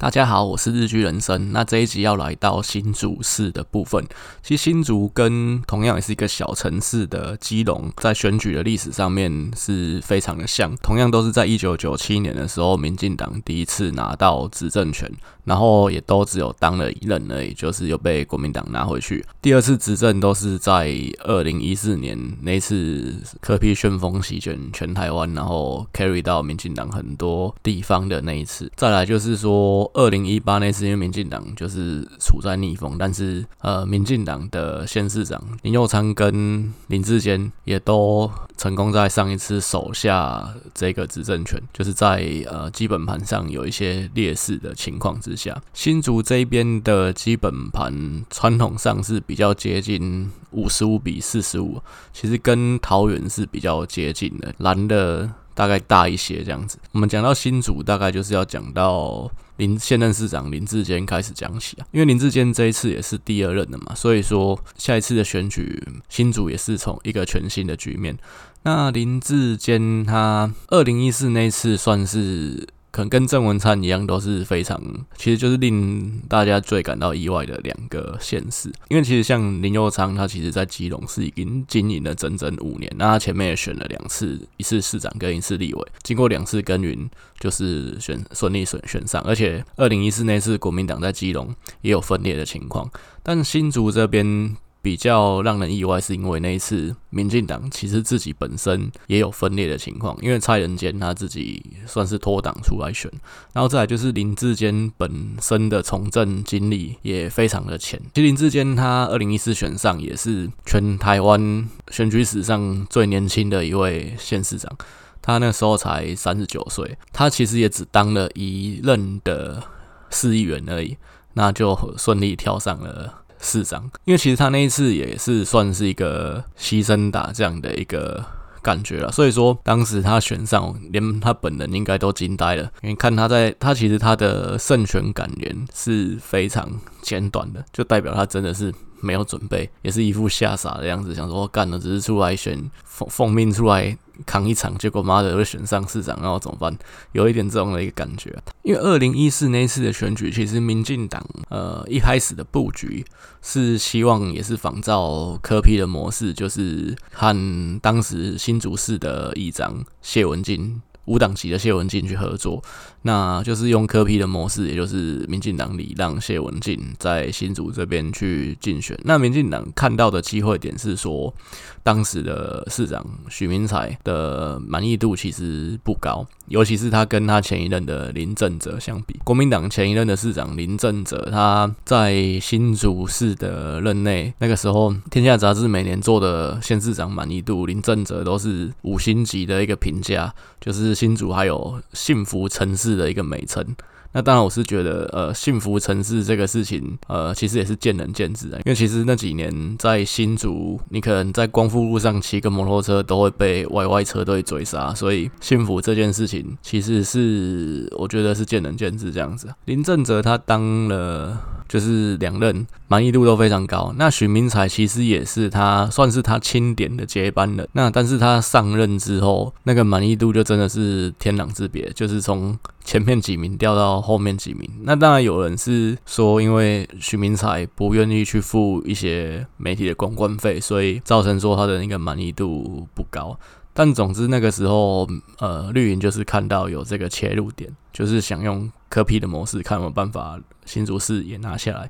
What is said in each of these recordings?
大家好，我是日剧人生。那这一集要来到新竹市的部分。其实新竹跟同样也是一个小城市的基隆，在选举的历史上面是非常的像。同样都是在一九九七年的时候，民进党第一次拿到执政权，然后也都只有当了一任而已，就是又被国民党拿回去。第二次执政都是在二零一四年那次柯 P 旋风席卷全台湾，然后 carry 到民进党很多地方的那一次。再来就是说。二零一八那次，因为民进党就是处在逆风，但是呃，民进党的县市长林右昌跟林志坚也都成功在上一次手下这个执政权，就是在呃基本盘上有一些劣势的情况之下，新竹这边的基本盘传统上是比较接近五十五比四十五，其实跟桃园是比较接近的，蓝的大概大一些这样子。我们讲到新竹，大概就是要讲到。林现任市长林志坚开始讲起啊，因为林志坚这一次也是第二任的嘛，所以说下一次的选举新竹也是从一个全新的局面。那林志坚他二零一四那次算是。可能跟郑文灿一样，都是非常，其实就是令大家最感到意外的两个县市。因为其实像林佑昌，他其实在基隆是已经经营了整整五年，那他前面也选了两次，一次市长跟一次立委，经过两次耕耘，就是选顺利选选上。而且二零一四那次国民党在基隆也有分裂的情况，但新竹这边。比较让人意外，是因为那一次民进党其实自己本身也有分裂的情况，因为蔡仁坚他自己算是脱党出来选，然后再来就是林志坚本身的从政经历也非常的浅。其实林志坚他二零一四选上也是全台湾选举史上最年轻的一位县市长，他那时候才三十九岁，他其实也只当了一任的市议员而已，那就顺利跳上了。四张，因为其实他那一次也是算是一个牺牲打这样的一个感觉了，所以说当时他选上，连他本人应该都惊呆了。你看他在，他其实他的胜选感言是非常简短的，就代表他真的是没有准备，也是一副吓傻的样子，想说干了，只是出来选奉奉命出来。扛一场，结果妈的会选上市长，然后怎么办？有一点这种的一个感觉。因为二零一四那次的选举，其实民进党呃一开始的布局是希望也是仿照柯 P 的模式，就是和当时新竹市的议长谢文进。无党籍的谢文进去合作，那就是用柯 P 的模式，也就是民进党礼让谢文进在新竹这边去竞选。那民进党看到的机会点是说，当时的市长许明才的满意度其实不高，尤其是他跟他前一任的林政则相比，国民党前一任的市长林政则，他在新竹市的任内，那个时候《天下杂志》每年做的县市长满意度，林政则都是五星级的一个评价，就是。新竹还有幸福城市的一个美称，那当然我是觉得，呃，幸福城市这个事情，呃，其实也是见仁见智的。因为其实那几年在新竹，你可能在光复路上骑个摩托车都会被 YY 车队追杀，所以幸福这件事情其实是我觉得是见仁见智这样子。林政则他当了。就是两任满意度都非常高，那许明才其实也是他算是他钦点的接班人，那但是他上任之后，那个满意度就真的是天壤之别，就是从前面几名掉到后面几名。那当然有人是说，因为徐明才不愿意去付一些媒体的公关费，所以造成说他的那个满意度不高。但总之那个时候，呃，绿营就是看到有这个切入点，就是想用柯 P 的模式，看有没有办法新竹市也拿下来。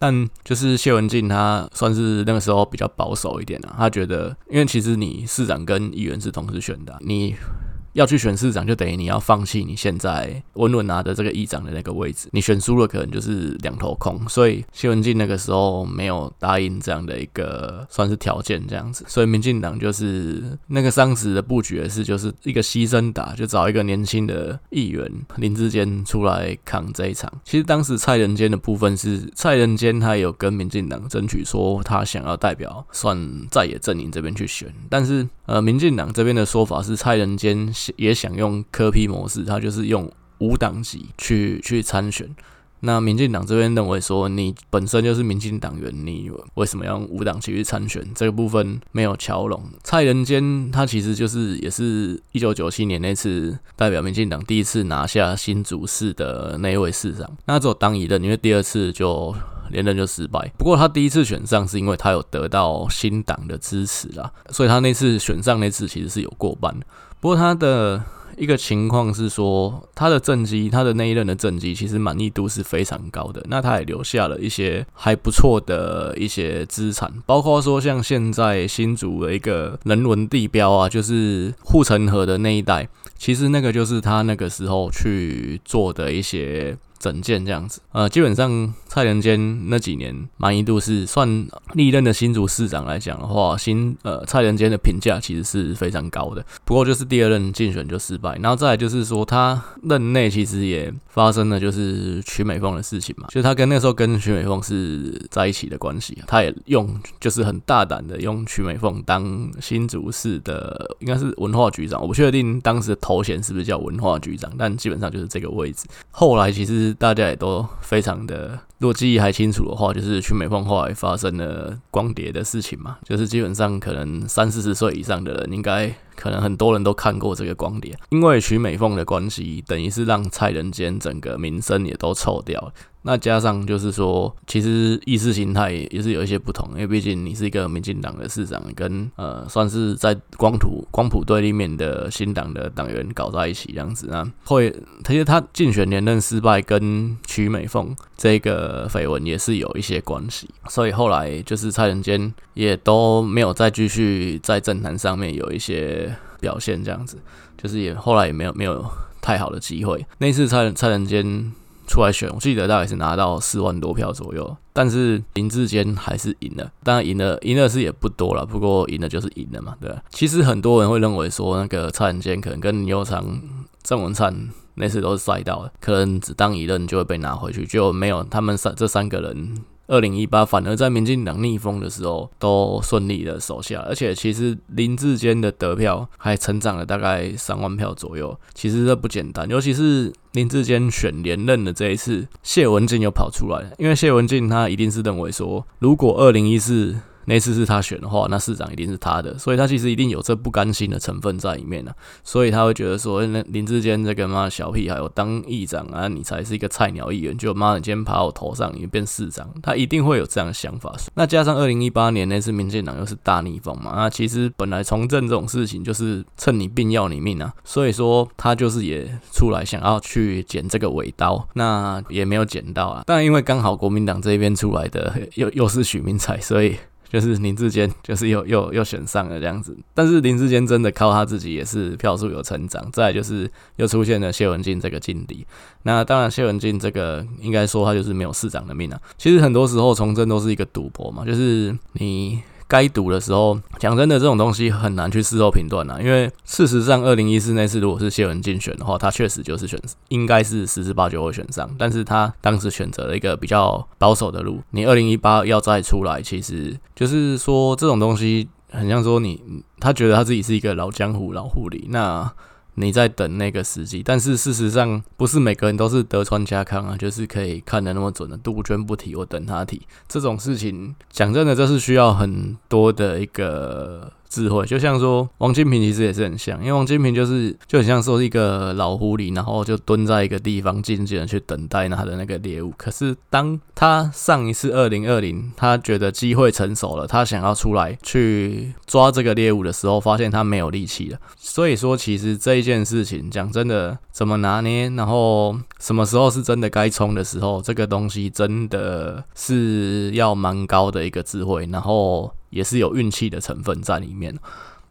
但就是谢文静他算是那个时候比较保守一点啊，他觉得，因为其实你市长跟议员是同时选的，你。要去选市长，就等于你要放弃你现在稳稳拿的这个议长的那个位置。你选输了，可能就是两头空。所以谢文进那个时候没有答应这样的一个算是条件，这样子。所以民进党就是那个当时的布局也是就是一个牺牲打，就找一个年轻的议员林志坚出来扛这一场。其实当时蔡仁坚的部分是蔡仁坚他有跟民进党争取说他想要代表算在野阵营这边去选，但是呃民进党这边的说法是蔡仁坚。也想用柯批模式，他就是用无党籍去去参选。那民进党这边认为说，你本身就是民进党员，你为什么要用无党籍去参选？这个部分没有乔拢。蔡仁坚他其实就是也是一九九七年那次代表民进党第一次拿下新竹市的那一位市长，那只有当一任，因为第二次就连任就失败。不过他第一次选上是因为他有得到新党的支持啦，所以他那次选上那次其实是有过半。不过他的。一个情况是说，他的政绩，他的那一任的政绩，其实满意度是非常高的。那他也留下了一些还不错的一些资产，包括说像现在新竹的一个人文地标啊，就是护城河的那一带，其实那个就是他那个时候去做的一些。整件这样子，呃，基本上蔡仁坚那几年满意度是算历任的新竹市长来讲的话，新呃蔡仁坚的评价其实是非常高的。不过就是第二任竞选就失败，然后再来就是说他任内其实也发生了就是曲美凤的事情嘛，就他跟那时候跟曲美凤是在一起的关系，他也用就是很大胆的用曲美凤当新竹市的应该是文化局长，我不确定当时的头衔是不是叫文化局长，但基本上就是这个位置。后来其实。大家也都非常的，如果记忆还清楚的话，就是去美凤后来发生了光碟的事情嘛，就是基本上可能三四十岁以上的人，应该可能很多人都看过这个光碟，因为徐美凤的关系，等于是让蔡仁坚整个名声也都臭掉了。那加上就是说，其实意识形态也是有一些不同，因为毕竟你是一个民进党的市长，跟呃算是在光谱光谱对立面的新党的党员搞在一起这样子啊，会其实他竞选连任失败跟曲美凤这个绯闻也是有一些关系，所以后来就是蔡仁坚也都没有再继续在政坛上面有一些表现这样子，就是也后来也没有没有太好的机会。那次蔡蔡仁坚。出来选，我记得大概是拿到四万多票左右，但是林志坚还是赢了。当然赢了，赢了是也不多了，不过赢了就是赢了嘛，对吧？其实很多人会认为说，那个蔡文坚可能跟牛长、郑文灿那次都是赛道的，可能只当一任就会被拿回去，就没有他们三这三个人。二零一八反而在民进党逆风的时候都顺利的守下，而且其实林志坚的得票还成长了大概三万票左右，其实这不简单。尤其是林志坚选连任的这一次，谢文进又跑出来，因为谢文进他一定是认为说，如果二零一四。那次是他选的话，那市长一定是他的，所以他其实一定有这不甘心的成分在里面呢、所以他会觉得说，那林志坚这个妈小屁孩，我当议长啊，你才是一个菜鸟议员，就妈你今天爬我头上，你变市长，他一定会有这样的想法。那加上二零一八年那次民进党又是大逆风嘛，那其实本来从政这种事情就是趁你病要你命啊，所以说他就是也出来想要去捡这个尾刀，那也没有捡到啊。但因为刚好国民党这边出来的又又是许明才，所以。就是林志坚，就是又又又选上了这样子，但是林志坚真的靠他自己也是票数有成长。再就是又出现了谢文静这个劲敌，那当然谢文静这个应该说他就是没有市长的命啊。其实很多时候从政都是一个赌博嘛，就是你。该赌的时候，讲真的，这种东西很难去事后评断呐。因为事实上，二零一四那次如果是谢文竞选的话，他确实就是选，应该是十之八九会选上。但是他当时选择了一个比较保守的路。你二零一八要再出来，其实就是说这种东西很像说你，他觉得他自己是一个老江湖、老狐狸。那。你在等那个时机，但是事实上不是每个人都是德川家康啊，就是可以看的那么准的。杜鹃不提，我等他提。这种事情，讲真的，这是需要很多的一个。智慧就像说，王金平其实也是很像，因为王金平就是就很像说一个老狐狸，然后就蹲在一个地方静静的去等待他的那个猎物。可是当他上一次二零二零，他觉得机会成熟了，他想要出来去抓这个猎物的时候，发现他没有力气了。所以说，其实这一件事情讲真的，怎么拿捏，然后什么时候是真的该冲的时候，这个东西真的是要蛮高的一个智慧，然后。也是有运气的成分在里面。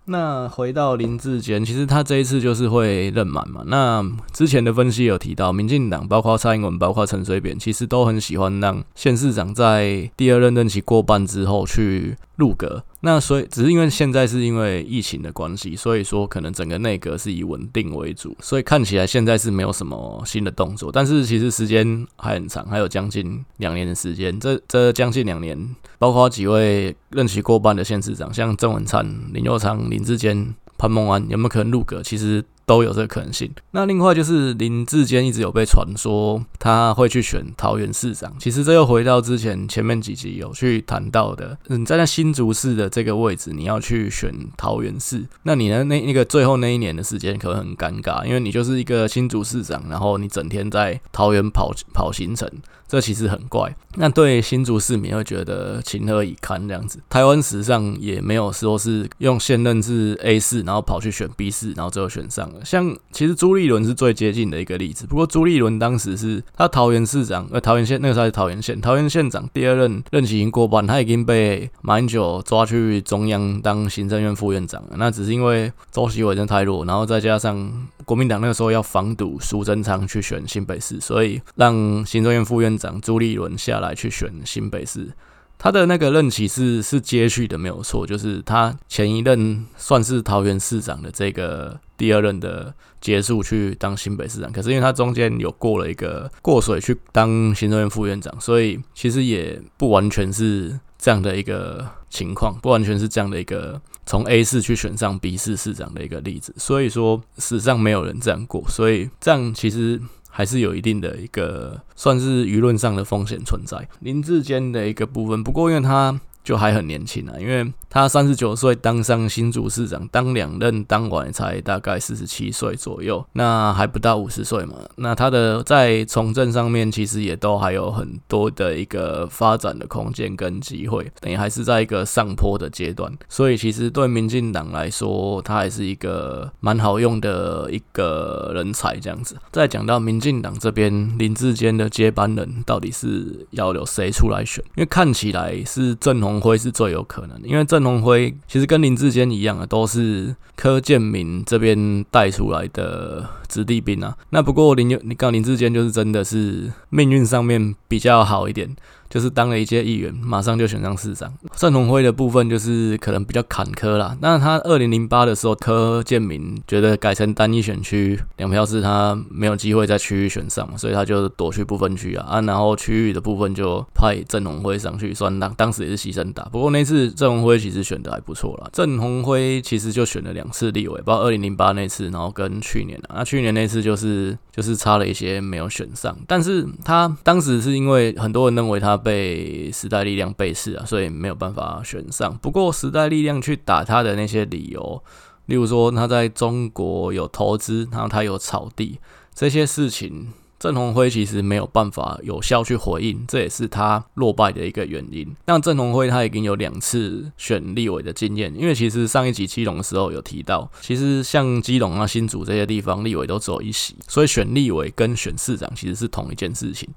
那回到林志坚，其实他这一次就是会任满嘛。那之前的分析有提到，民进党包括蔡英文、包括陈水扁，其实都很喜欢让县市长在第二任任期过半之后去入阁。那所以只是因为现在是因为疫情的关系，所以说可能整个内阁是以稳定为主，所以看起来现在是没有什么新的动作。但是其实时间还很长，还有将近两年的时间。这这将近两年，包括几位任期过半的县市长，像郑文灿、林佑昌、林志坚、潘孟安，有没有可能入阁？其实都有这个可能性。那另外就是林志坚一直有被传说他会去选桃园市长，其实这又回到之前前面几集有去谈到的，嗯，在那新竹市的这个位置，你要去选桃园市，那你的那那个最后那一年的时间可能很尴尬，因为你就是一个新竹市长，然后你整天在桃园跑跑行程。这其实很怪，那对新竹市民会觉得情何以堪这样子。台湾史上也没有说是用现任是 A 市，然后跑去选 B 市，然后最后选上了。像其实朱立伦是最接近的一个例子，不过朱立伦当时是他桃园市长，呃，桃园县那个时候是桃园县，桃园县长第二任任期已经过半，他已经被马英九抓去中央当行政院副院长了。那只是因为周习伟真的太弱，然后再加上国民党那个时候要防堵苏贞昌去选新北市，所以让行政院副院长。朱立伦下来去选新北市，他的那个任期是是接续的，没有错，就是他前一任算是桃园市长的这个第二任的结束去当新北市长，可是因为他中间有过了一个过水去当行政院副院长，所以其实也不完全是这样的一个情况，不完全是这样的一个从 A 市去选上 B 市市长的一个例子，所以说史上没有人这样过，所以这样其实。还是有一定的一个算是舆论上的风险存在，林志坚的一个部分。不过因为他。就还很年轻啊，因为他三十九岁当上新竹市长，当两任当完才大概四十七岁左右，那还不到五十岁嘛。那他的在从政上面其实也都还有很多的一个发展的空间跟机会，等于还是在一个上坡的阶段。所以其实对民进党来说，他还是一个蛮好用的一个人才这样子。再讲到民进党这边林志坚的接班人到底是要有谁出来选？因为看起来是郑鸿辉是最有可能，因为郑龙辉其实跟林志坚一样啊，都是柯建明这边带出来的子弟兵啊。那不过林你刚林志坚就是真的是命运上面比较好一点。就是当了一届议员，马上就选上市长。郑鸿辉的部分就是可能比较坎坷啦。那他二零零八的时候，柯建明觉得改成单一选区两票是他没有机会在区域选上，所以他就躲去不分区啊啊。然后区域的部分就派郑鸿辉上去，算当当时也是牺牲打。不过那次郑鸿辉其实选的还不错啦。郑鸿辉其实就选了两次立委，包括二零零八那次，然后跟去年啊。那去年那次就是就是差了一些没有选上，但是他当时是因为很多人认为他。被时代力量背刺啊，所以没有办法选上。不过时代力量去打他的那些理由，例如说他在中国有投资，然后他有草地这些事情，郑鸿辉其实没有办法有效去回应，这也是他落败的一个原因。那郑鸿辉他已经有两次选立委的经验，因为其实上一集基隆的时候有提到，其实像基隆啊、新竹这些地方立委都只有一席，所以选立委跟选市长其实是同一件事情。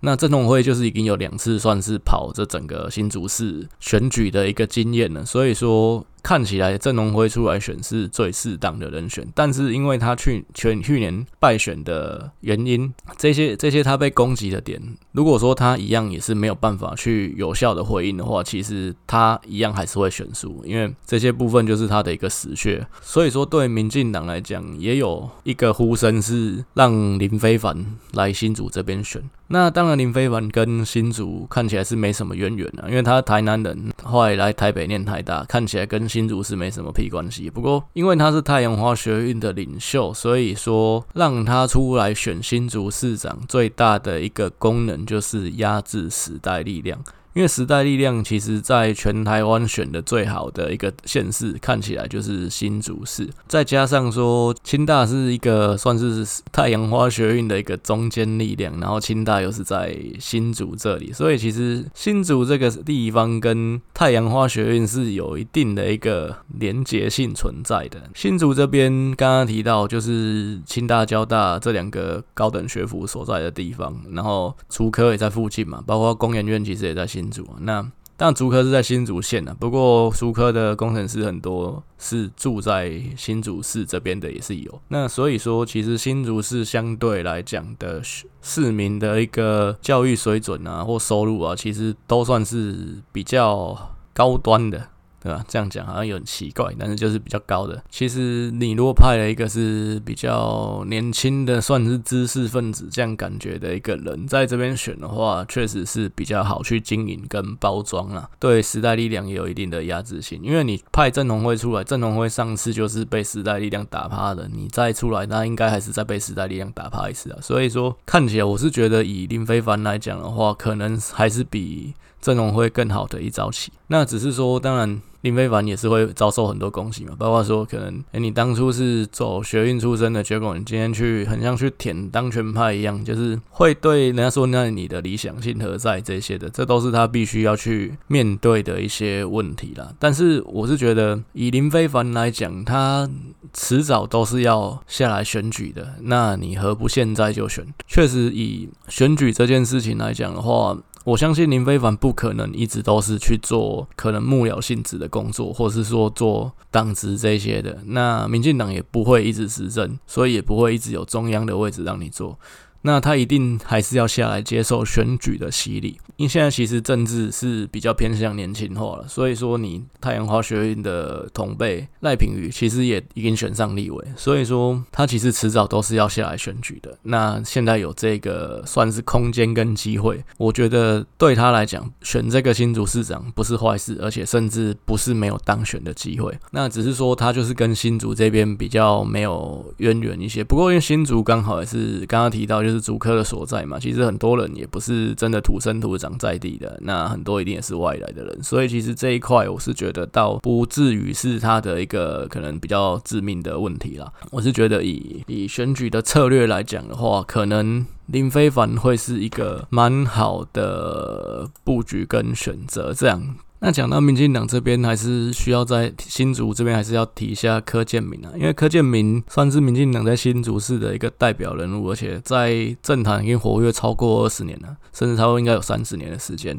那郑龙辉就是已经有两次算是跑这整个新竹市选举的一个经验了，所以说。看起来郑龙辉出来选是最适当的人选，但是因为他去去去年败选的原因，这些这些他被攻击的点，如果说他一样也是没有办法去有效的回应的话，其实他一样还是会选输，因为这些部分就是他的一个死穴。所以说对民进党来讲，也有一个呼声是让林非凡来新竹这边选。那当然林非凡跟新竹看起来是没什么渊源啊，因为他台南人，后来来台北念台大，看起来跟新竹是没什么屁关系，不过因为他是太阳花学运的领袖，所以说让他出来选新竹市长，最大的一个功能就是压制时代力量。因为时代力量其实在全台湾选的最好的一个县市，看起来就是新竹市。再加上说清大是一个算是太阳花学运的一个中坚力量，然后清大又是在新竹这里，所以其实新竹这个地方跟太阳花学运是有一定的一个连结性存在的。新竹这边刚刚提到就是清大、交大这两个高等学府所在的地方，然后竹科也在附近嘛，包括工研院其实也在新。新竹，那但竹科是在新竹县的，不过竹科的工程师很多是住在新竹市这边的，也是有。那所以说，其实新竹市相对来讲的市民的一个教育水准啊，或收入啊，其实都算是比较高端的。对吧？这样讲好像有点奇怪，但是就是比较高的。其实你如果派了一个是比较年轻的，算是知识分子这样感觉的一个人在这边选的话，确实是比较好去经营跟包装啊。对时代力量也有一定的压制性，因为你派郑鸿辉出来，郑鸿辉上次就是被时代力量打趴的，你再出来，那应该还是再被时代力量打趴一次啊。所以说，看起来我是觉得以林非凡来讲的话，可能还是比阵容会更好的一招棋。那只是说，当然。林非凡也是会遭受很多攻击嘛，包括说可能，诶、你当初是走学运出身的，结果你今天去很像去舔当权派一样，就是会对人家说那你的理想性何在这些的，这都是他必须要去面对的一些问题啦。但是我是觉得，以林非凡来讲，他迟早都是要下来选举的，那你何不现在就选？确实，以选举这件事情来讲的话。我相信林非凡不可能一直都是去做可能幕僚性质的工作，或是说做党职这些的。那民进党也不会一直执政，所以也不会一直有中央的位置让你做。那他一定还是要下来接受选举的洗礼，因为现在其实政治是比较偏向年轻化了，所以说你太阳花学运的同辈赖品妤其实也已经选上立委，所以说他其实迟早都是要下来选举的。那现在有这个算是空间跟机会，我觉得对他来讲选这个新竹市长不是坏事，而且甚至不是没有当选的机会。那只是说他就是跟新竹这边比较没有渊源一些，不过因为新竹刚好也是刚刚提到就竹科的所在嘛，其实很多人也不是真的土生土长在地的，那很多一定也是外来的人，所以其实这一块我是觉得倒不至于是他的一个可能比较致命的问题啦。我是觉得以以选举的策略来讲的话，可能林非凡会是一个蛮好的布局跟选择，这样。那讲到民进党这边，还是需要在新竹这边还是要提一下柯建铭啊，因为柯建铭算是民进党在新竹市的一个代表人物，而且在政坛已经活跃超过二十年了，甚至差不多应该有三十年的时间。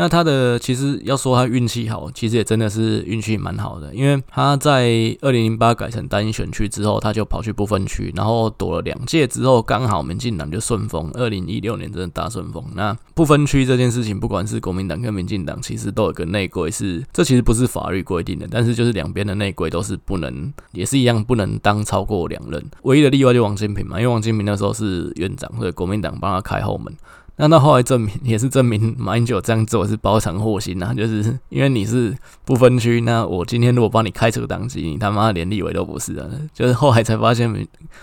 那他的其实要说他运气好，其实也真的是运气蛮好的，因为他在二零零八改成单一选区之后，他就跑去不分区，然后躲了两届之后，刚好民进党就顺风，二零一六年真的大顺风。那不分区这件事情，不管是国民党跟民进党，其实都有个内规是，这其实不是法律规定的，但是就是两边的内规都是不能，也是一样不能当超过两任。唯一的例外就王金平嘛，因为王金平那时候是院长，所以国民党帮他开后门。那到后来证明也是证明马英九这样做是包藏祸心呐，就是因为你是不分区，那我今天如果帮你开除党籍，你他妈连立委都不是啊！就是后来才发现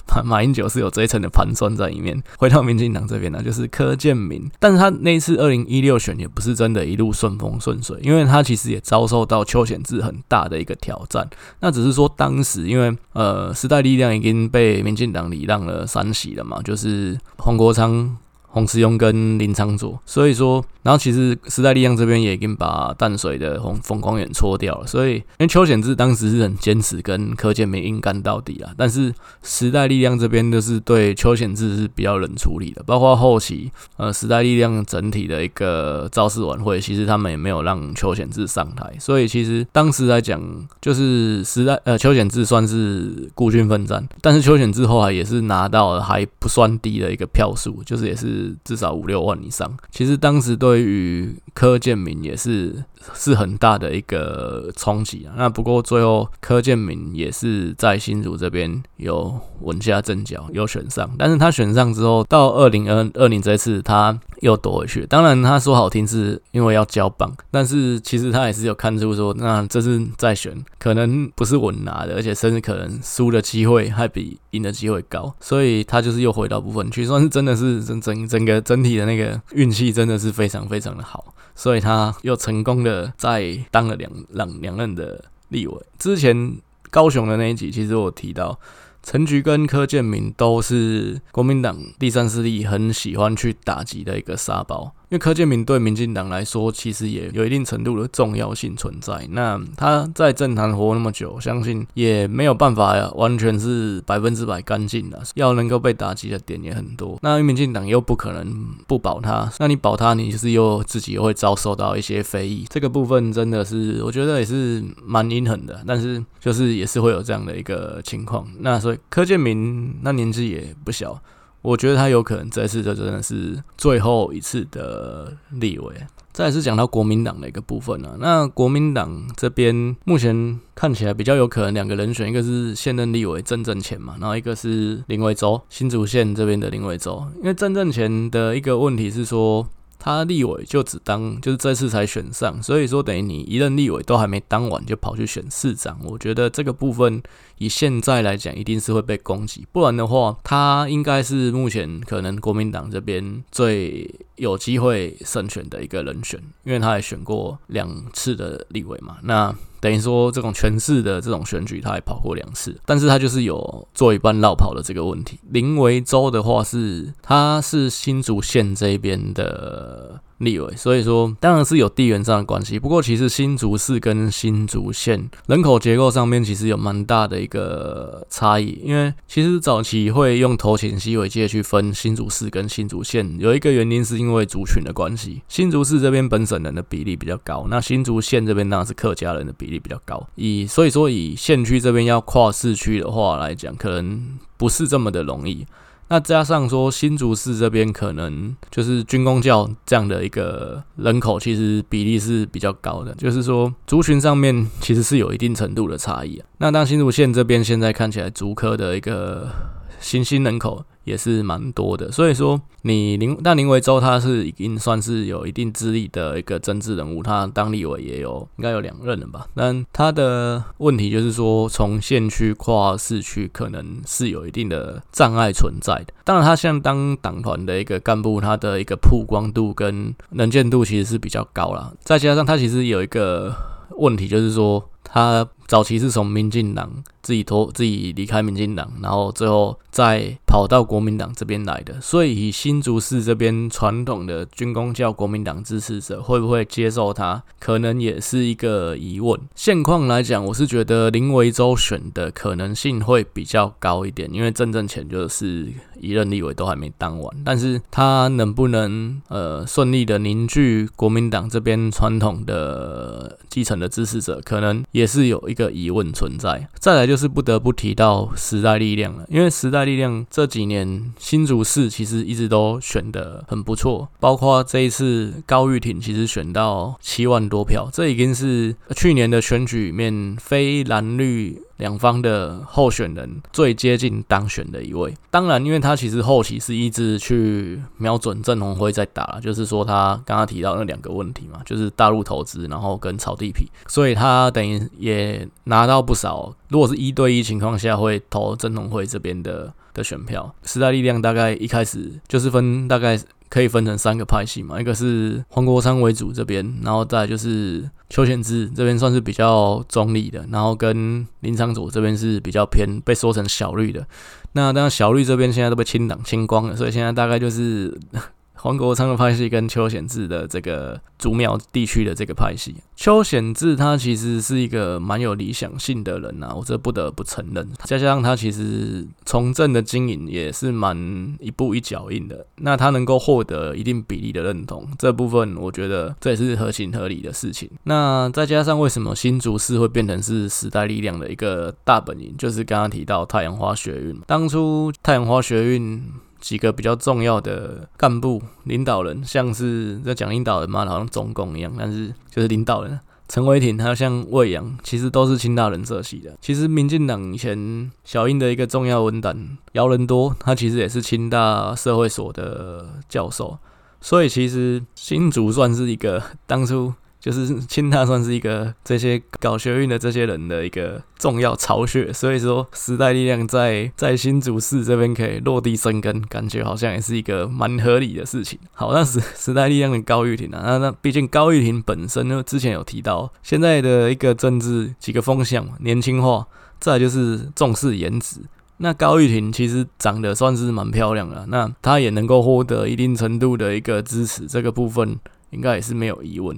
马马英九是有这一层的盘算在里面。回到民进党这边呢，就是柯建铭，但是他那一次二零一六选也不是真的一路顺风顺水，因为他其实也遭受到邱显智很大的一个挑战。那只是说当时因为呃时代力量已经被民进党礼让了三席了嘛，就是黄国昌。洪慈庸跟林昌佐，所以说，然后其实时代力量这边也已经把淡水的洪冯光远搓掉了，所以因为邱显志当时是很坚持跟柯建铭硬干到底啊，但是时代力量这边就是对邱显志是比较冷处理的，包括后期呃时代力量整体的一个造势晚会，其实他们也没有让邱显志上台，所以其实当时来讲，就是时代呃邱显志算是孤军奋战，但是邱显志后来也是拿到了还不算低的一个票数，就是也是。至少五六万以上，其实当时对于柯建铭也是是很大的一个冲击啊。那不过最后柯建铭也是在新竹这边有稳下阵脚，有选上。但是他选上之后，到二零二二年这次他又夺回去。当然他说好听是因为要交棒，但是其实他也是有看出说，那这次再选可能不是稳拿的，而且甚至可能输的机会还比赢的机会高。所以他就是又回到部分区，算是真的是整整整个整体的那个运气真的是非常非常的好。所以他又成功的在当了两两两任的立委。之前高雄的那一集，其实我提到陈菊跟柯建明都是国民党第三势力很喜欢去打击的一个沙包。因为柯建铭对民进党来说，其实也有一定程度的重要性存在。那他在政坛活那么久，相信也没有办法完全是百分之百干净的，要能够被打击的点也很多。那民进党又不可能不保他，那你保他，你就是又自己又会遭受到一些非议。这个部分真的是，我觉得也是蛮阴狠的。但是就是也是会有这样的一个情况。那所以柯建铭那年纪也不小。我觉得他有可能这次就真的是最后一次的立委。再来是讲到国民党的一个部分啊，那国民党这边目前看起来比较有可能两个人选，一个是现任立委郑正干嘛，然后一个是林维洲，新竹县这边的林维洲，因为郑正干的一个问题是说。他立委就只当就是这次才选上，所以说等于你一任立委都还没当完就跑去选市长，我觉得这个部分以现在来讲一定是会被攻击，不然的话他应该是目前可能国民党这边最有机会胜选的一个人选，因为他也选过两次的立委嘛，那。等于说，这种全市的这种选举，他也跑过两次，但是他就是有做一半落跑的这个问题。林维洲的话是，他是新竹县这边的。立委，所以说当然是有地缘上的关系。不过其实新竹市跟新竹县人口结构上面其实有蛮大的一个差异。因为其实早期会用头前溪尾界去分新竹市跟新竹县，有一个原因是因为族群的关系。新竹市这边本省人的比例比较高，那新竹县这边当然是客家人的比例比较高。以所以说以县区这边要跨市区的话来讲，可能不是这么的容易。那加上说新竹市这边可能就是军工教这样的一个人口，其实比例是比较高的，就是说族群上面其实是有一定程度的差异。那当新竹县这边现在看起来竹科的一个新兴人口。也是蛮多的，所以说你林但林为洲他是已经算是有一定资历的一个政治人物，他当立委也有应该有两任了吧？但他的问题就是说，从县区跨市区可能是有一定的障碍存在的。当然，他现在当党团的一个干部，他的一个曝光度跟能见度其实是比较高啦。再加上他其实有一个问题，就是说。他早期是从民进党自己脱自己离开民进党，然后最后再跑到国民党这边来的，所以以新竹市这边传统的军工教国民党支持者会不会接受他，可能也是一个疑问。现况来讲，我是觉得林维洲选的可能性会比较高一点，因为郑正干就是一任立委都还没当完，但是他能不能呃顺利的凝聚国民党这边传统的基层的支持者，可能也。是有一个疑问存在，再来就是不得不提到时代力量了，因为时代力量这几年新竹市其实一直都选的很不错，包括这一次高玉婷其实选到七万多票，这已经是去年的选举里面非蓝绿。两方的候选人最接近当选的一位，当然，因为他其实后期是一直去瞄准郑鸿辉在打，就是说他刚刚提到那两个问题嘛，就是大陆投资，然后跟炒地皮，所以他等于也拿到不少。如果是一对一情况下，会投郑鸿辉这边的的选票。时代力量大概一开始就是分大概。可以分成三个派系嘛，一个是黄国昌为主这边，然后再就是邱显之这边算是比较中立的，然后跟林昌佐这边是比较偏被说成小绿的。那当然小绿这边现在都被清党清光了，所以现在大概就是。黄国昌的派系跟邱显智的这个竹苗地区的这个派系，邱显智他其实是一个蛮有理想性的人呐，我这不得不承认。加上他其实从政的经营也是蛮一步一脚印的，那他能够获得一定比例的认同，这部分我觉得这也是合情合理的事情。那再加上为什么新竹市会变成是时代力量的一个大本营，就是刚刚提到太阳花学运，当初太阳花学运。几个比较重要的干部、领导人，像是在讲领导人嘛，好像中共一样，但是就是领导人，陈伟霆，还有像魏扬，其实都是清大人社系的。其实民进党以前小英的一个重要文胆姚人多，他其实也是清大社会所的教授，所以其实新竹算是一个当初。就是 清大算是一个这些搞学运的这些人的一个重要巢穴，所以说时代力量在在新竹市这边可以落地生根，感觉好像也是一个蛮合理的事情。好，那时时代力量的高玉婷啊，那那毕竟高玉婷本身呢，之前有提到现在的一个政治几个风向，年轻化，再就是重视颜值。那高玉婷其实长得算是蛮漂亮的，那她也能够获得一定程度的一个支持，这个部分应该也是没有疑问。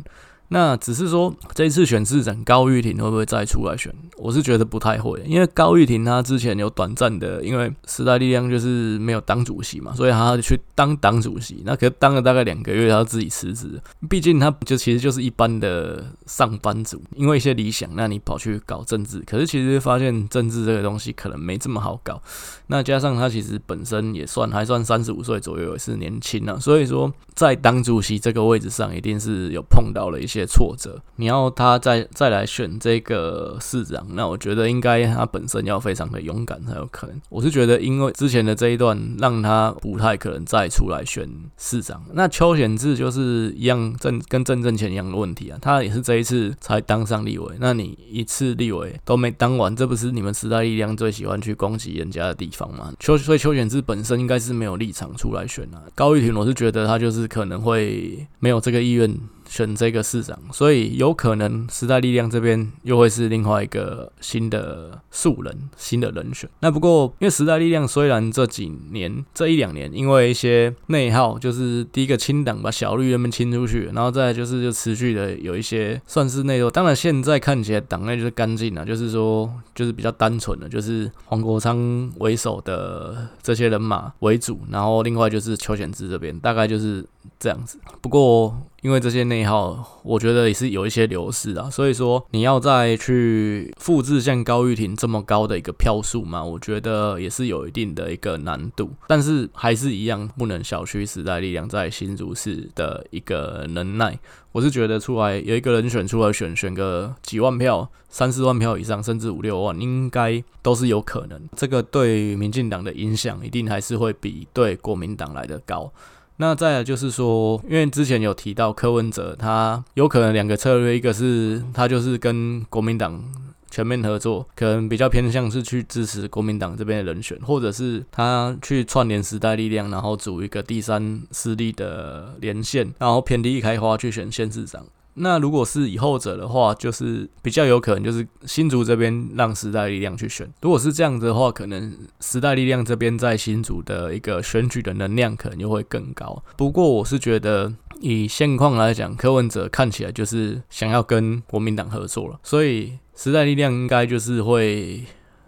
那只是说这一次选市长，高玉婷会不会再出来选？我是觉得不太会，因为高玉婷她之前有短暂的，因为时代力量就是没有当主席嘛，所以她去当党主席。那可是当了大概两个月，她自己辞职。毕竟她就其实就是一般的上班族，因为一些理想，那你跑去搞政治，可是其实发现政治这个东西可能没这么好搞。那加上她其实本身也算还算三十五岁左右，也是年轻啊，所以说在党主席这个位置上，一定是有碰到了一些。些挫折，你要他再再来选这个市长，那我觉得应该他本身要非常的勇敢才有可能。我是觉得，因为之前的这一段让他不太可能再出来选市长。那邱显志就是一样正跟郑正干一样的问题啊，他也是这一次才当上立委，那你一次立委都没当完，这不是你们时代力量最喜欢去攻击人家的地方吗？邱所以邱显志本身应该是没有立场出来选啊。高玉婷，我是觉得他就是可能会没有这个意愿。选这个市长，所以有可能时代力量这边又会是另外一个新的素人、新的人选。那不过，因为时代力量虽然这几年、这一两年，因为一些内耗，就是第一个清党把小绿那边清出去，然后再就是就持续的有一些算是内斗。当然，现在看起来党内就是干净了，就是说就是比较单纯的，就是黄国昌为首的这些人马为主，然后另外就是邱显智这边，大概就是。这样子，不过因为这些内耗，我觉得也是有一些流失啊，所以说你要再去复制像高玉婷这么高的一个票数嘛，我觉得也是有一定的一个难度。但是还是一样不能小觑时代力量在新竹市的一个能耐。我是觉得出来有一个人选出来选，选个几万票、三四万票以上，甚至五六万，应该都是有可能。这个对民进党的影响一定还是会比对国民党来的高。那再有就是说，因为之前有提到柯文哲，他有可能两个策略，一个是他就是跟国民党全面合作，可能比较偏向是去支持国民党这边的人选，或者是他去串联时代力量，然后组一个第三势力的连线，然后偏地一开花去选县市长。那如果是以后者的话，就是比较有可能就是新竹这边让时代力量去选。如果是这样子的话，可能时代力量这边在新竹的一个选举的能量可能就会更高。不过我是觉得以现况来讲，柯文哲看起来就是想要跟国民党合作了，所以时代力量应该就是会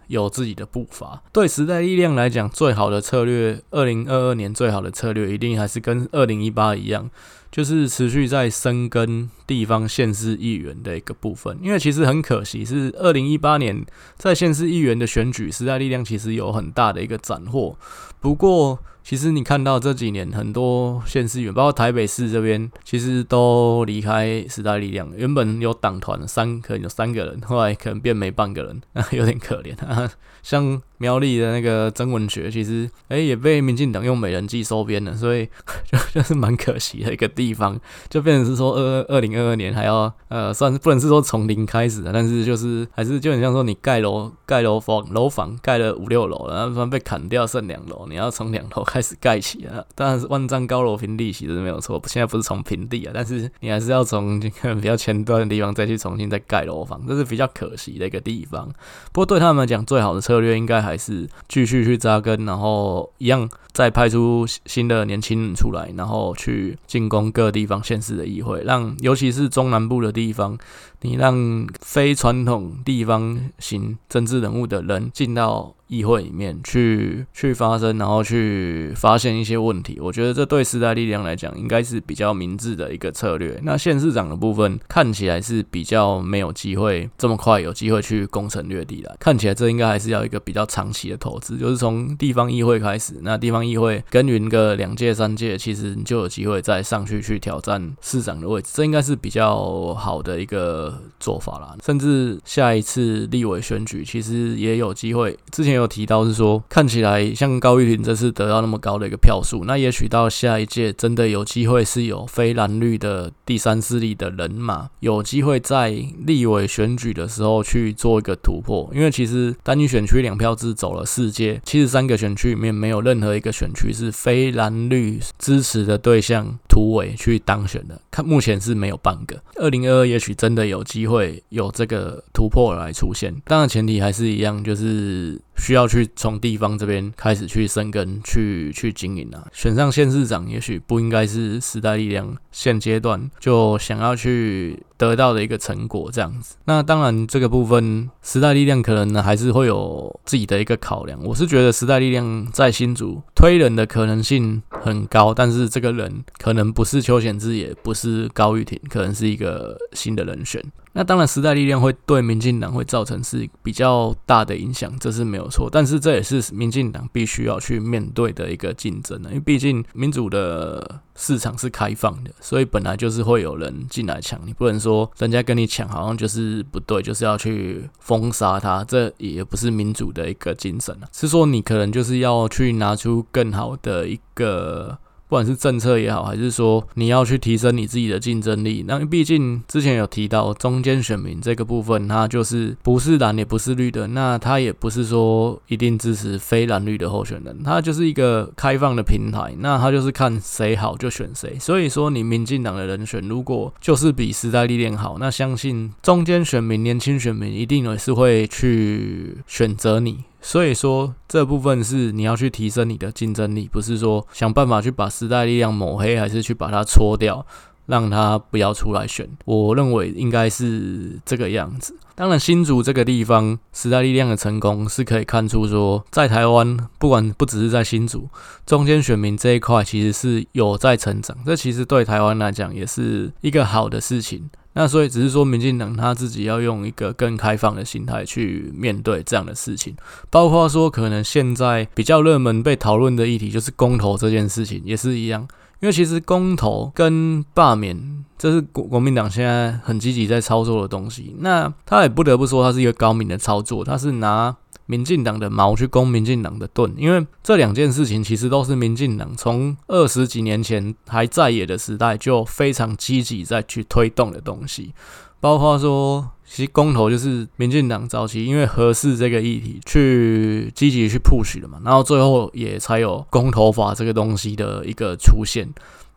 有自己的步伐。对时代力量来讲，最好的策略，二零二二年最好的策略一定还是跟二零一八一样。就是持续在深耕地方县市议员的一个部分，因为其实很可惜，是二零一八年在县市议员的选举，时代力量其实有很大的一个斩获。不过，其实你看到这几年很多县市议员，包括台北市这边，其实都离开时代力量。原本有党团三，可能有三个人，后来可能变没半个人，有点可怜啊。像苗栗的那个曾文学，其实哎、也被民进党用美人计收编了，所以 就就是蛮可惜的一个地方，就变成是说二二零二二年还要呃算是不能是说从零开始的，但是就是还是就很像说你盖楼盖楼房楼房盖了五六楼，然后突然被砍掉剩两楼，你要从两楼开始盖起啊，当然是万丈高楼平地起是没有错，现在不是从平地啊，但是你还是要从这个比较前端的地方再去重新再盖楼房，这是比较可惜的一个地方。不过对他们来讲，最好的策略应该还还是继续去扎根，然后一样再派出新的年轻人出来，然后去进攻各地方县市的议会，让尤其是中南部的地方，你让非传统地方型政治人物的人进到。议会里面去去发声，然后去发现一些问题，我觉得这对时代力量来讲应该是比较明智的一个策略。那县市长的部分看起来是比较没有机会这么快有机会去攻城略地了，看起来这应该还是要一个比较长期的投资，就是从地方议会开始，那地方议会耕耘个两届三届，其实你就有机会再上去去挑战市长的位置，这应该是比较好的一个做法啦。甚至下一次立委选举，其实也有机会，之前有。提到是说，看起来像高玉婷这次得到那么高的一个票数，那也许到下一届真的有机会是有非蓝绿的第三势力的人马，有机会在立委选举的时候去做一个突破。因为其实单一选区两票制走了四届，七十三个选区里面没有任何一个选区是非蓝绿支持的对象突围去当选的，看目前是没有半个。二零二二也许真的有机会有这个突破来出现。当然前提还是一样，就是需要去从地方这边开始去生根、去去经营啊。选上县市长，也许不应该是时代力量现阶段就想要去得到的一个成果这样子。那当然这个部分，时代力量可能呢还是会有自己的一个考量。我是觉得时代力量在新竹推人的可能性很高，但是这个人可能能不是邱显智，也不是高玉婷，可能是一个新的人选。那当然，时代力量会对民进党会造成是比较大的影响，这是没有错。但是这也是民进党必须要去面对的一个竞争，因为毕竟民主的市场是开放的，所以本来就是会有人进来抢。你不能说人家跟你抢，好像就是不对，就是要去封杀他，这也不是民主的一个精神啊。是说你可能就是要去拿出更好的一个。不管是政策也好，还是说你要去提升你自己的竞争力，那毕竟之前有提到中间选民这个部分，它就是不是蓝也不是绿的，那他也不是说一定支持非蓝绿的候选人，它就是一个开放的平台，那他就是看谁好就选谁。所以说你民进党的人选如果就是比时代力量好，那相信中间选民、年轻选民一定也是会去选择你。所以说，这部分是你要去提升你的竞争力，不是说想办法去把时代力量抹黑，还是去把它搓掉，让他不要出来选。我认为应该是这个样子。当然，新竹这个地方，时代力量的成功是可以看出说，在台湾，不管不只是在新竹，中间选民这一块其实是有在成长。这其实对台湾来讲也是一个好的事情。那所以只是说，民进党他自己要用一个更开放的心态去面对这样的事情，包括说可能现在比较热门被讨论的议题就是公投这件事情也是一样，因为其实公投跟罢免这是国国民党现在很积极在操作的东西，那他也不得不说他是一个高明的操作，他是拿。民进党的矛去攻民进党的盾，因为这两件事情其实都是民进党从二十几年前还在野的时代就非常积极在去推动的东西，包括说，其实公投就是民进党早期因为合适这个议题去积极去 push 的嘛，然后最后也才有公投法这个东西的一个出现。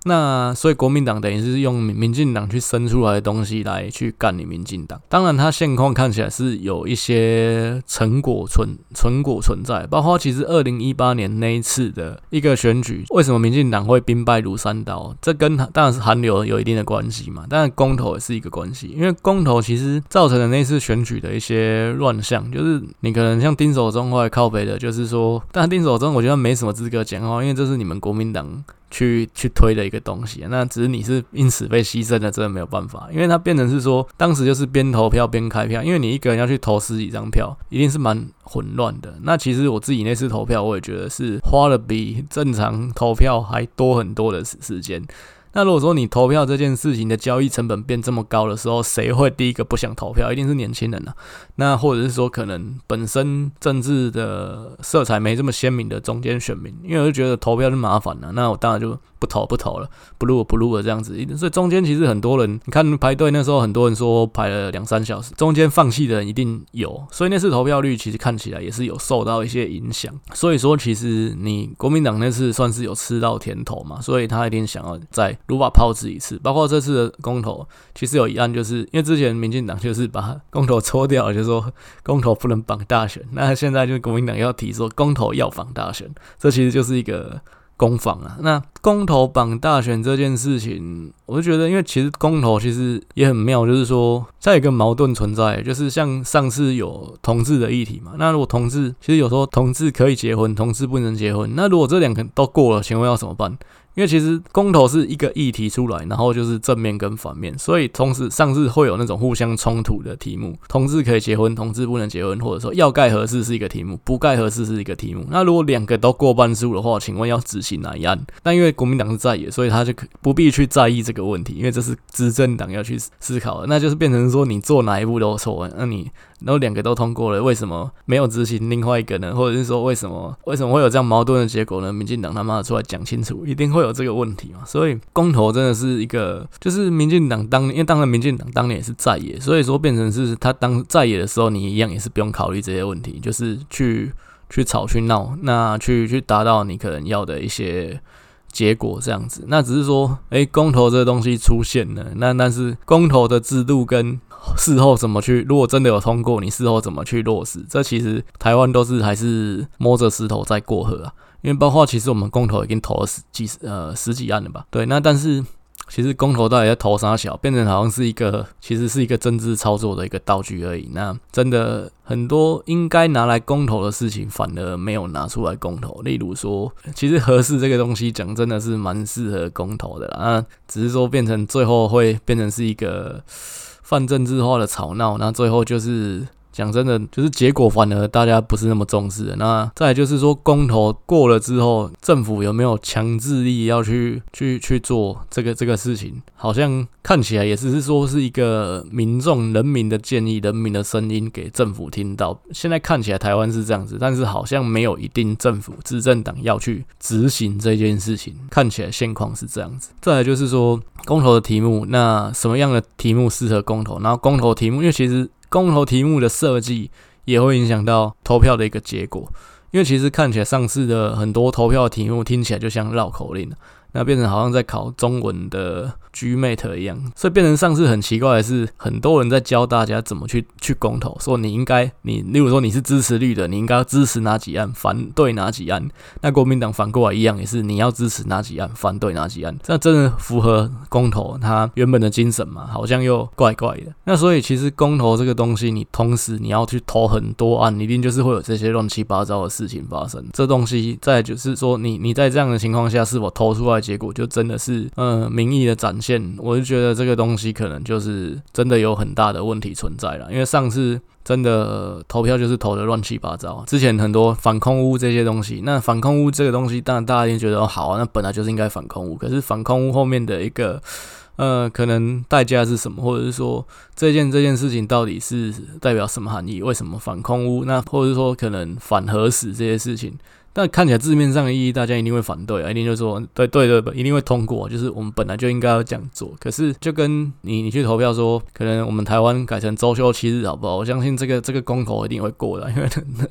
那所以国民党等于是用民进党去生出来的东西来去干你民进党，当然他现况看起来是有一些成果存成果存在，包括其实二零一八年那一次的一个选举，为什么民进党会兵败如山倒？这跟当然是韩流有一定的关系嘛，当然公投也是一个关系，因为公投其实造成了那次选举的一些乱象，就是你可能像丁守中后来靠北的，就是说，但丁守中我觉得没什么资格讲话，因为这是你们国民党。去去推的一个东西，那只是你是因此被牺牲的，真的没有办法，因为它变成是说，当时就是边投票边开票，因为你一个人要去投十几张票，一定是蛮混乱的。那其实我自己那次投票，我也觉得是花了比正常投票还多很多的时时间。那如果说你投票这件事情的交易成本变这么高的时候，谁会第一个不想投票？一定是年轻人啊。那或者是说，可能本身政治的色彩没这么鲜明的中间选民，因为我就觉得投票是麻烦的，那我当然就。不投不投了，不录不录了，这样子。所以中间其实很多人，你看排队那时候，很多人说排了两三小时，中间放弃的人一定有。所以那次投票率其实看起来也是有受到一些影响。所以说，其实你国民党那次算是有吃到甜头嘛，所以他一定想要在如法炮制一次。包括这次的公投，其实有一案，就是因为之前民进党就是把公投抽掉，就是说公投不能绑大选。那现在就是国民党要提说公投要绑大选，这其实就是一个。攻防啊，那公投绑大选这件事情，我就觉得，因为其实公投其实也很妙，就是说，再有一个矛盾存在，就是像上次有同志的议题嘛，那如果同志，其实有时候同志可以结婚，同志不能结婚，那如果这两个都过了，请问要怎么办？因为其实公投是一个议题出来，然后就是正面跟反面，所以同时上次会有那种互相冲突的题目，同志可以结婚，同志不能结婚，或者说要盖合适是一个题目，不盖合适是一个题目。那如果两个都过半数的话，请问要执行哪一案？那因为国民党是在野，所以他就不必去在意这个问题，因为这是执政党要去思考的，那就是变成说你做哪一步都错，那你。然后两个都通过了，为什么没有执行另外一个呢？或者是说，为什么为什么会有这样矛盾的结果呢？民进党他妈的出来讲清楚，一定会有这个问题嘛。所以公投真的是一个，就是民进党当年，因为当然民进党当年也是在野，所以说变成是他当在野的时候，你一样也是不用考虑这些问题，就是去去吵去闹，那去去达到你可能要的一些结果这样子。那只是说，哎，公投这个东西出现了，那但是公投的制度跟事后怎么去？如果真的有通过，你事后怎么去落实？这其实台湾都是还是摸着石头在过河啊。因为包括其实我们公投已经投了十几呃十几案了吧？对，那但是。其实公投到底在投啥小，变成好像是一个，其实是一个政治操作的一个道具而已。那真的很多应该拿来公投的事情，反而没有拿出来公投。例如说，其实合适这个东西讲真的是蛮适合公投的啦，那只是说变成最后会变成是一个泛政治化的吵闹，那最后就是。讲真的，就是结果反而大家不是那么重视的。那再来就是说，公投过了之后，政府有没有强制力要去去去做这个这个事情？好像看起来也只是说是一个民众人民的建议、人民的声音给政府听到。现在看起来台湾是这样子，但是好像没有一定政府执政党要去执行这件事情。看起来现况是这样子。再来就是说，公投的题目，那什么样的题目适合公投？然后公投题目，因为其实。公投题目的设计也会影响到投票的一个结果，因为其实看起来上次的很多投票题目听起来就像绕口令。那变成好像在考中文的 Gmate 一样，所以变成上次很奇怪的是，很多人在教大家怎么去去公投，说你应该你，例如说你是支持绿的，你应该支持哪几案，反对哪几案。那国民党反过来一样，也是你要支持哪几案，反对哪几案。这真的符合公投它原本的精神吗？好像又怪怪的。那所以其实公投这个东西，你同时你要去投很多案，一定就是会有这些乱七八糟的事情发生。这东西再就是说，你你在这样的情况下，是否投出来？结果就真的是，嗯，民意的展现，我就觉得这个东西可能就是真的有很大的问题存在了。因为上次真的投票就是投的乱七八糟，之前很多反空屋这些东西，那反空屋这个东西，当然大家一定觉得好啊，那本来就是应该反空屋。可是反空屋后面的一个，呃，可能代价是什么，或者是说这件这件事情到底是代表什么含义？为什么反空屋？那或者是说可能反核死这些事情？但看起来字面上的意义，大家一定会反对啊，一定就说对对对，一定会通过，就是我们本来就应该要这样做。可是就跟你你去投票说，可能我们台湾改成周休七日好不好？我相信这个这个公投一定会过的，因为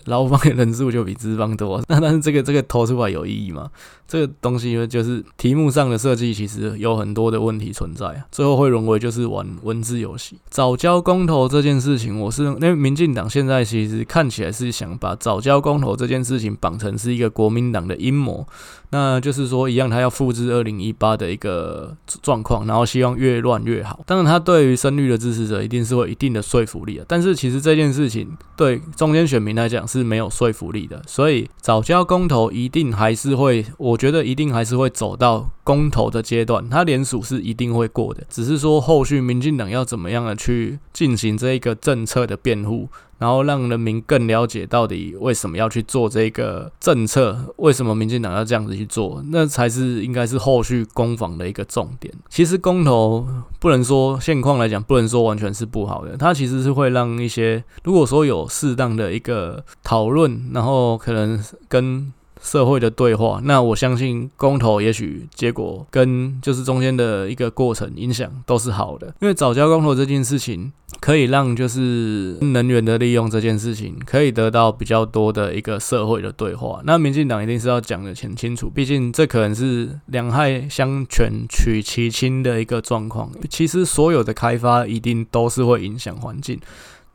劳方的人数就比资方多。那 但是这个这个投出来有意义吗？这个东西就是题目上的设计，其实有很多的问题存在啊，最后会沦为就是玩文字游戏。早交公投这件事情，我是因为民进党现在其实看起来是想把早交公投这件事情绑成是。一个国民党的阴谋，那就是说一样，他要复制二零一八的一个状况，然后希望越乱越好。当然，他对于深绿的支持者一定是会一定的说服力的，但是其实这件事情对中间选民来讲是没有说服力的。所以藻礁公投一定还是会，我觉得一定还是会走到公投的阶段，他联署是一定会过的，只是说后续民进党要怎么样的去进行这一个政策的辩护。然后让人民更了解到底为什么要去做这个政策，为什么民进党要这样子去做，那才是应该是后续攻防的一个重点。其实公投不能说现况来讲，不能说完全是不好的，它其实是会让一些如果说有适当的一个讨论，然后可能跟。社会的对话，那我相信公投也许结果跟就是中间的一个过程影响都是好的，因为藻礁公投这件事情可以让就是能源的利用这件事情可以得到比较多的一个社会的对话。那民进党一定是要讲得很清楚，毕竟这可能是两害相权取其轻的一个状况。其实所有的开发一定都是会影响环境。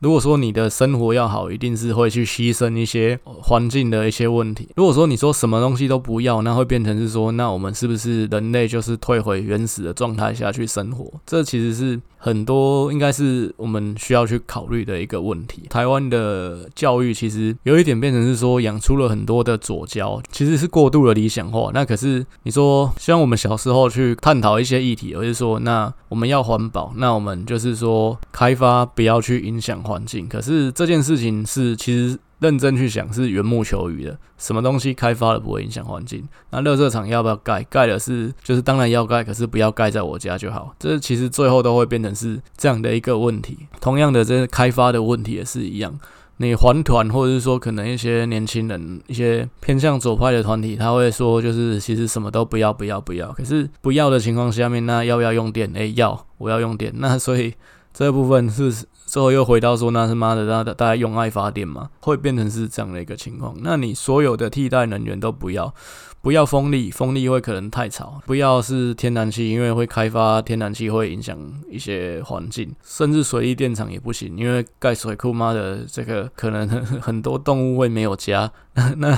如果说你的生活要好，一定是会去牺牲一些环境的一些问题。如果说你说什么东西都不要，那会变成是说，那我们是不是人类就是退回原始的状态下去生活？这其实是很多应该是我们需要去考虑的一个问题。台湾的教育其实有一点变成是说，养出了很多的左胶，其实是过度的理想化。那可是你说，希望我们小时候去探讨一些议题，而是说，那我们要环保，那我们就是说开发不要去影响。环境，可是这件事情是其实认真去想是缘木求鱼的，什么东西开发了不会影响环境？那垃圾场要不要盖？盖的是就是当然要盖，可是不要盖在我家就好。这其实最后都会变成是这样的一个问题。同样的，这开发的问题也是一样。你还团或者是说可能一些年轻人，一些偏向左派的团体，他会说就是其实什么都不要，不要，不要。可是不要的情况下面，那要不要用电？诶，要，我要用电。那所以这部分是。最后又回到说，那是妈的，大大家用爱发电嘛，会变成是这样的一个情况。那你所有的替代能源都不要。不要风力，风力会可能太吵；不要是天然气，因为会开发天然气会影响一些环境，甚至水利电厂也不行，因为盖水库妈的这个可能很多动物会没有家。那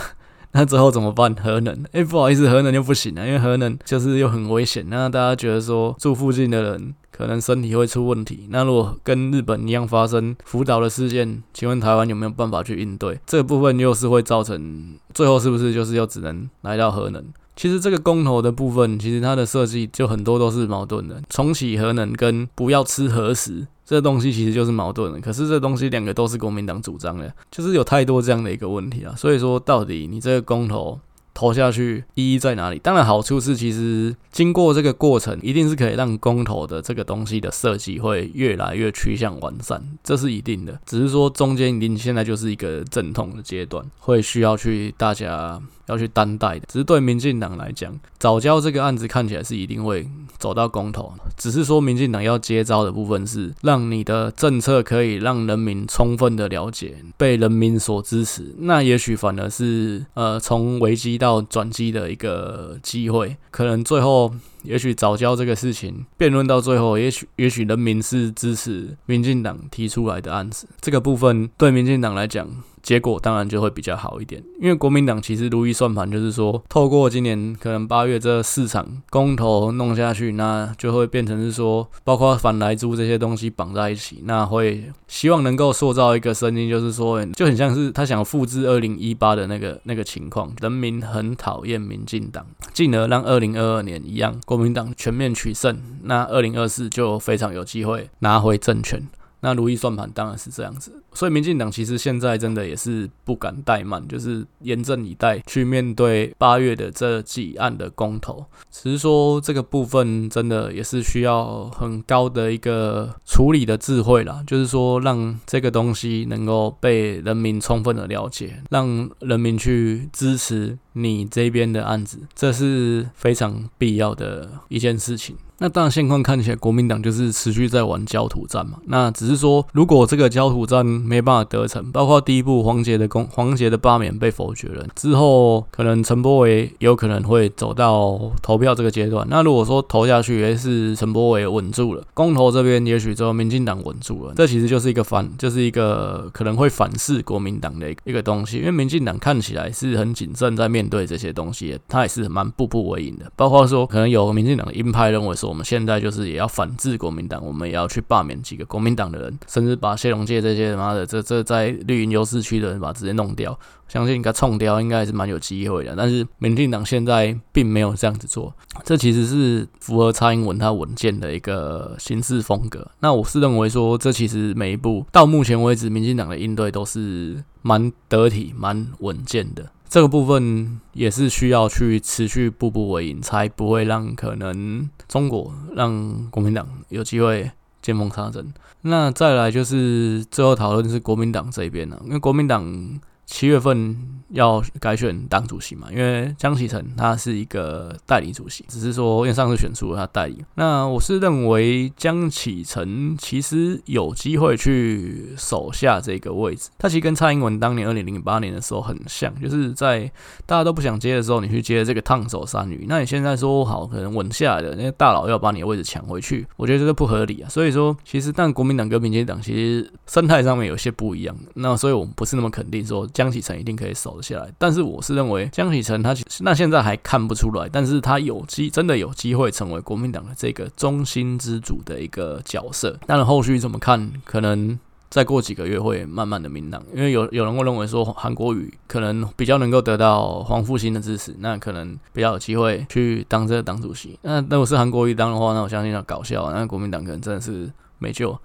那之后怎么办？核能？哎、不好意思，核能就不行了，因为核能就是又很危险。那大家觉得说住附近的人可能身体会出问题。那如果跟日本一样发生福岛的事件，请问台湾有没有办法去应对？这个部分又是会造成最后是不是就是又只能来到核能？其实这个公投的部分，其实它的设计就很多都是矛盾的。重启核能跟不要吃核食，这东西其实就是矛盾的。可是这东西两个都是国民党主张的，就是有太多这样的一个问题啊。所以说，到底你这个公投，投下去意义在哪里？当然，好处是其实经过这个过程，一定是可以让公投的这个东西的设计会越来越趋向完善，这是一定的。只是说中间一定现在就是一个阵痛的阶段，会需要去大家要去担待的。只是对民进党来讲，早教这个案子看起来是一定会走到公投，只是说民进党要接招的部分是让你的政策可以让人民充分的了解，被人民所支持。那也许反而是呃从危机到转机的一个机会，可能最后，也许早教这个事情辩论到最后，也许也许人民是支持民进党提出来的案子，这个部分对民进党来讲。结果当然就会比较好一点，因为国民党其实如意算盘就是说，透过今年可能八月这四场公投弄下去，那就会变成是说，包括反莱猪这些东西绑在一起，那会希望能够塑造一个声音，就是说，就很像是他想复制二零一八的那个那个情况，人民很讨厌民进党，进而让二零二二年一样，国民党全面取胜，那二零二四就非常有机会拿回政权。那如意算盘当然是这样子，所以民进党其实现在真的也是不敢怠慢，就是严阵以待去面对八月的这几案的公投。只是说这个部分真的也是需要很高的一个处理的智慧啦，就是说让这个东西能够被人民充分的了解，让人民去支持你这边的案子，这是非常必要的一件事情。那当然，现况看起来，国民党就是持续在玩焦土战嘛。那只是说，如果这个焦土战没办法得逞，包括第一步黄杰的公黄杰的罢免被否决了之后，可能陈柏惟有可能会走到投票这个阶段。那如果说投下去，也是陈柏惟稳住了，公投这边也许之后民进党稳住了，这其实就是一个反，就是一个可能会反噬国民党的一个东西。因为民进党看起来是很谨慎在面对这些东西，他也是蛮步步为营的。包括说，可能有民进党的鹰派认为说。我们现在就是也要反制国民党，我们也要去罢免几个国民党的人，甚至把谢龙介这些他妈的这这在绿营优势区的人把直接弄掉。相信应该冲掉，应该还是蛮有机会的。但是民进党现在并没有这样子做，这其实是符合蔡英文他稳健的一个行事风格。那我是认为说，这其实每一步到目前为止，民进党的应对都是蛮得体、蛮稳健的。这个部分也是需要去持续步步为营，才不会让可能中国让国民党有机会见缝插针。那再来就是最后讨论是国民党这边了，因为国民党。七月份要改选党主席嘛？因为江启臣他是一个代理主席，只是说因为上次选出了他代理。那我是认为江启臣其实有机会去守下这个位置。他其实跟蔡英文当年二零零八年的时候很像，就是在大家都不想接的时候，你去接这个烫手山芋。那你现在说好可能稳下来的那些大佬要把你的位置抢回去，我觉得这个不合理啊。所以说，其实但国民党跟民进党其实生态上面有些不一样。那所以我们不是那么肯定说。江启臣一定可以守得下来，但是我是认为江启臣他其那现在还看不出来，但是他有机真的有机会成为国民党的这个中心之主的一个角色。当然后续怎么看，可能再过几个月会慢慢的明朗，因为有有人会认为说韩国瑜可能比较能够得到黄复兴的支持，那可能比较有机会去当这个党主席。那如果是韩国瑜当的话，那我相信要搞笑，那国民党可能真的是。没救，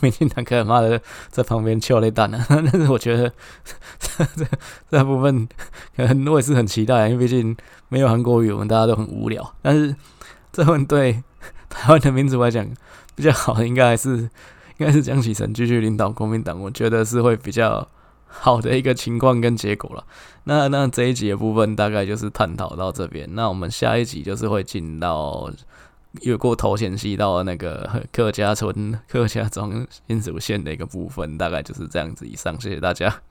民进党可能妈的在旁边敲雷弹呢。但是我觉得这 这部分可能我也是很期待，因为毕竟没有韩国语，我们大家都很无聊。但是这份对 台湾的民主来讲比较好的，应该还是应该是江启臣继续领导国民党，我觉得是会比较好的一个情况跟结果了。那那这一集的部分大概就是探讨到这边，那我们下一集就是会进到。越过头前溪到那个 客家村、客家庄新竹县的一个部分，大概就是这样子。以上，谢谢大家。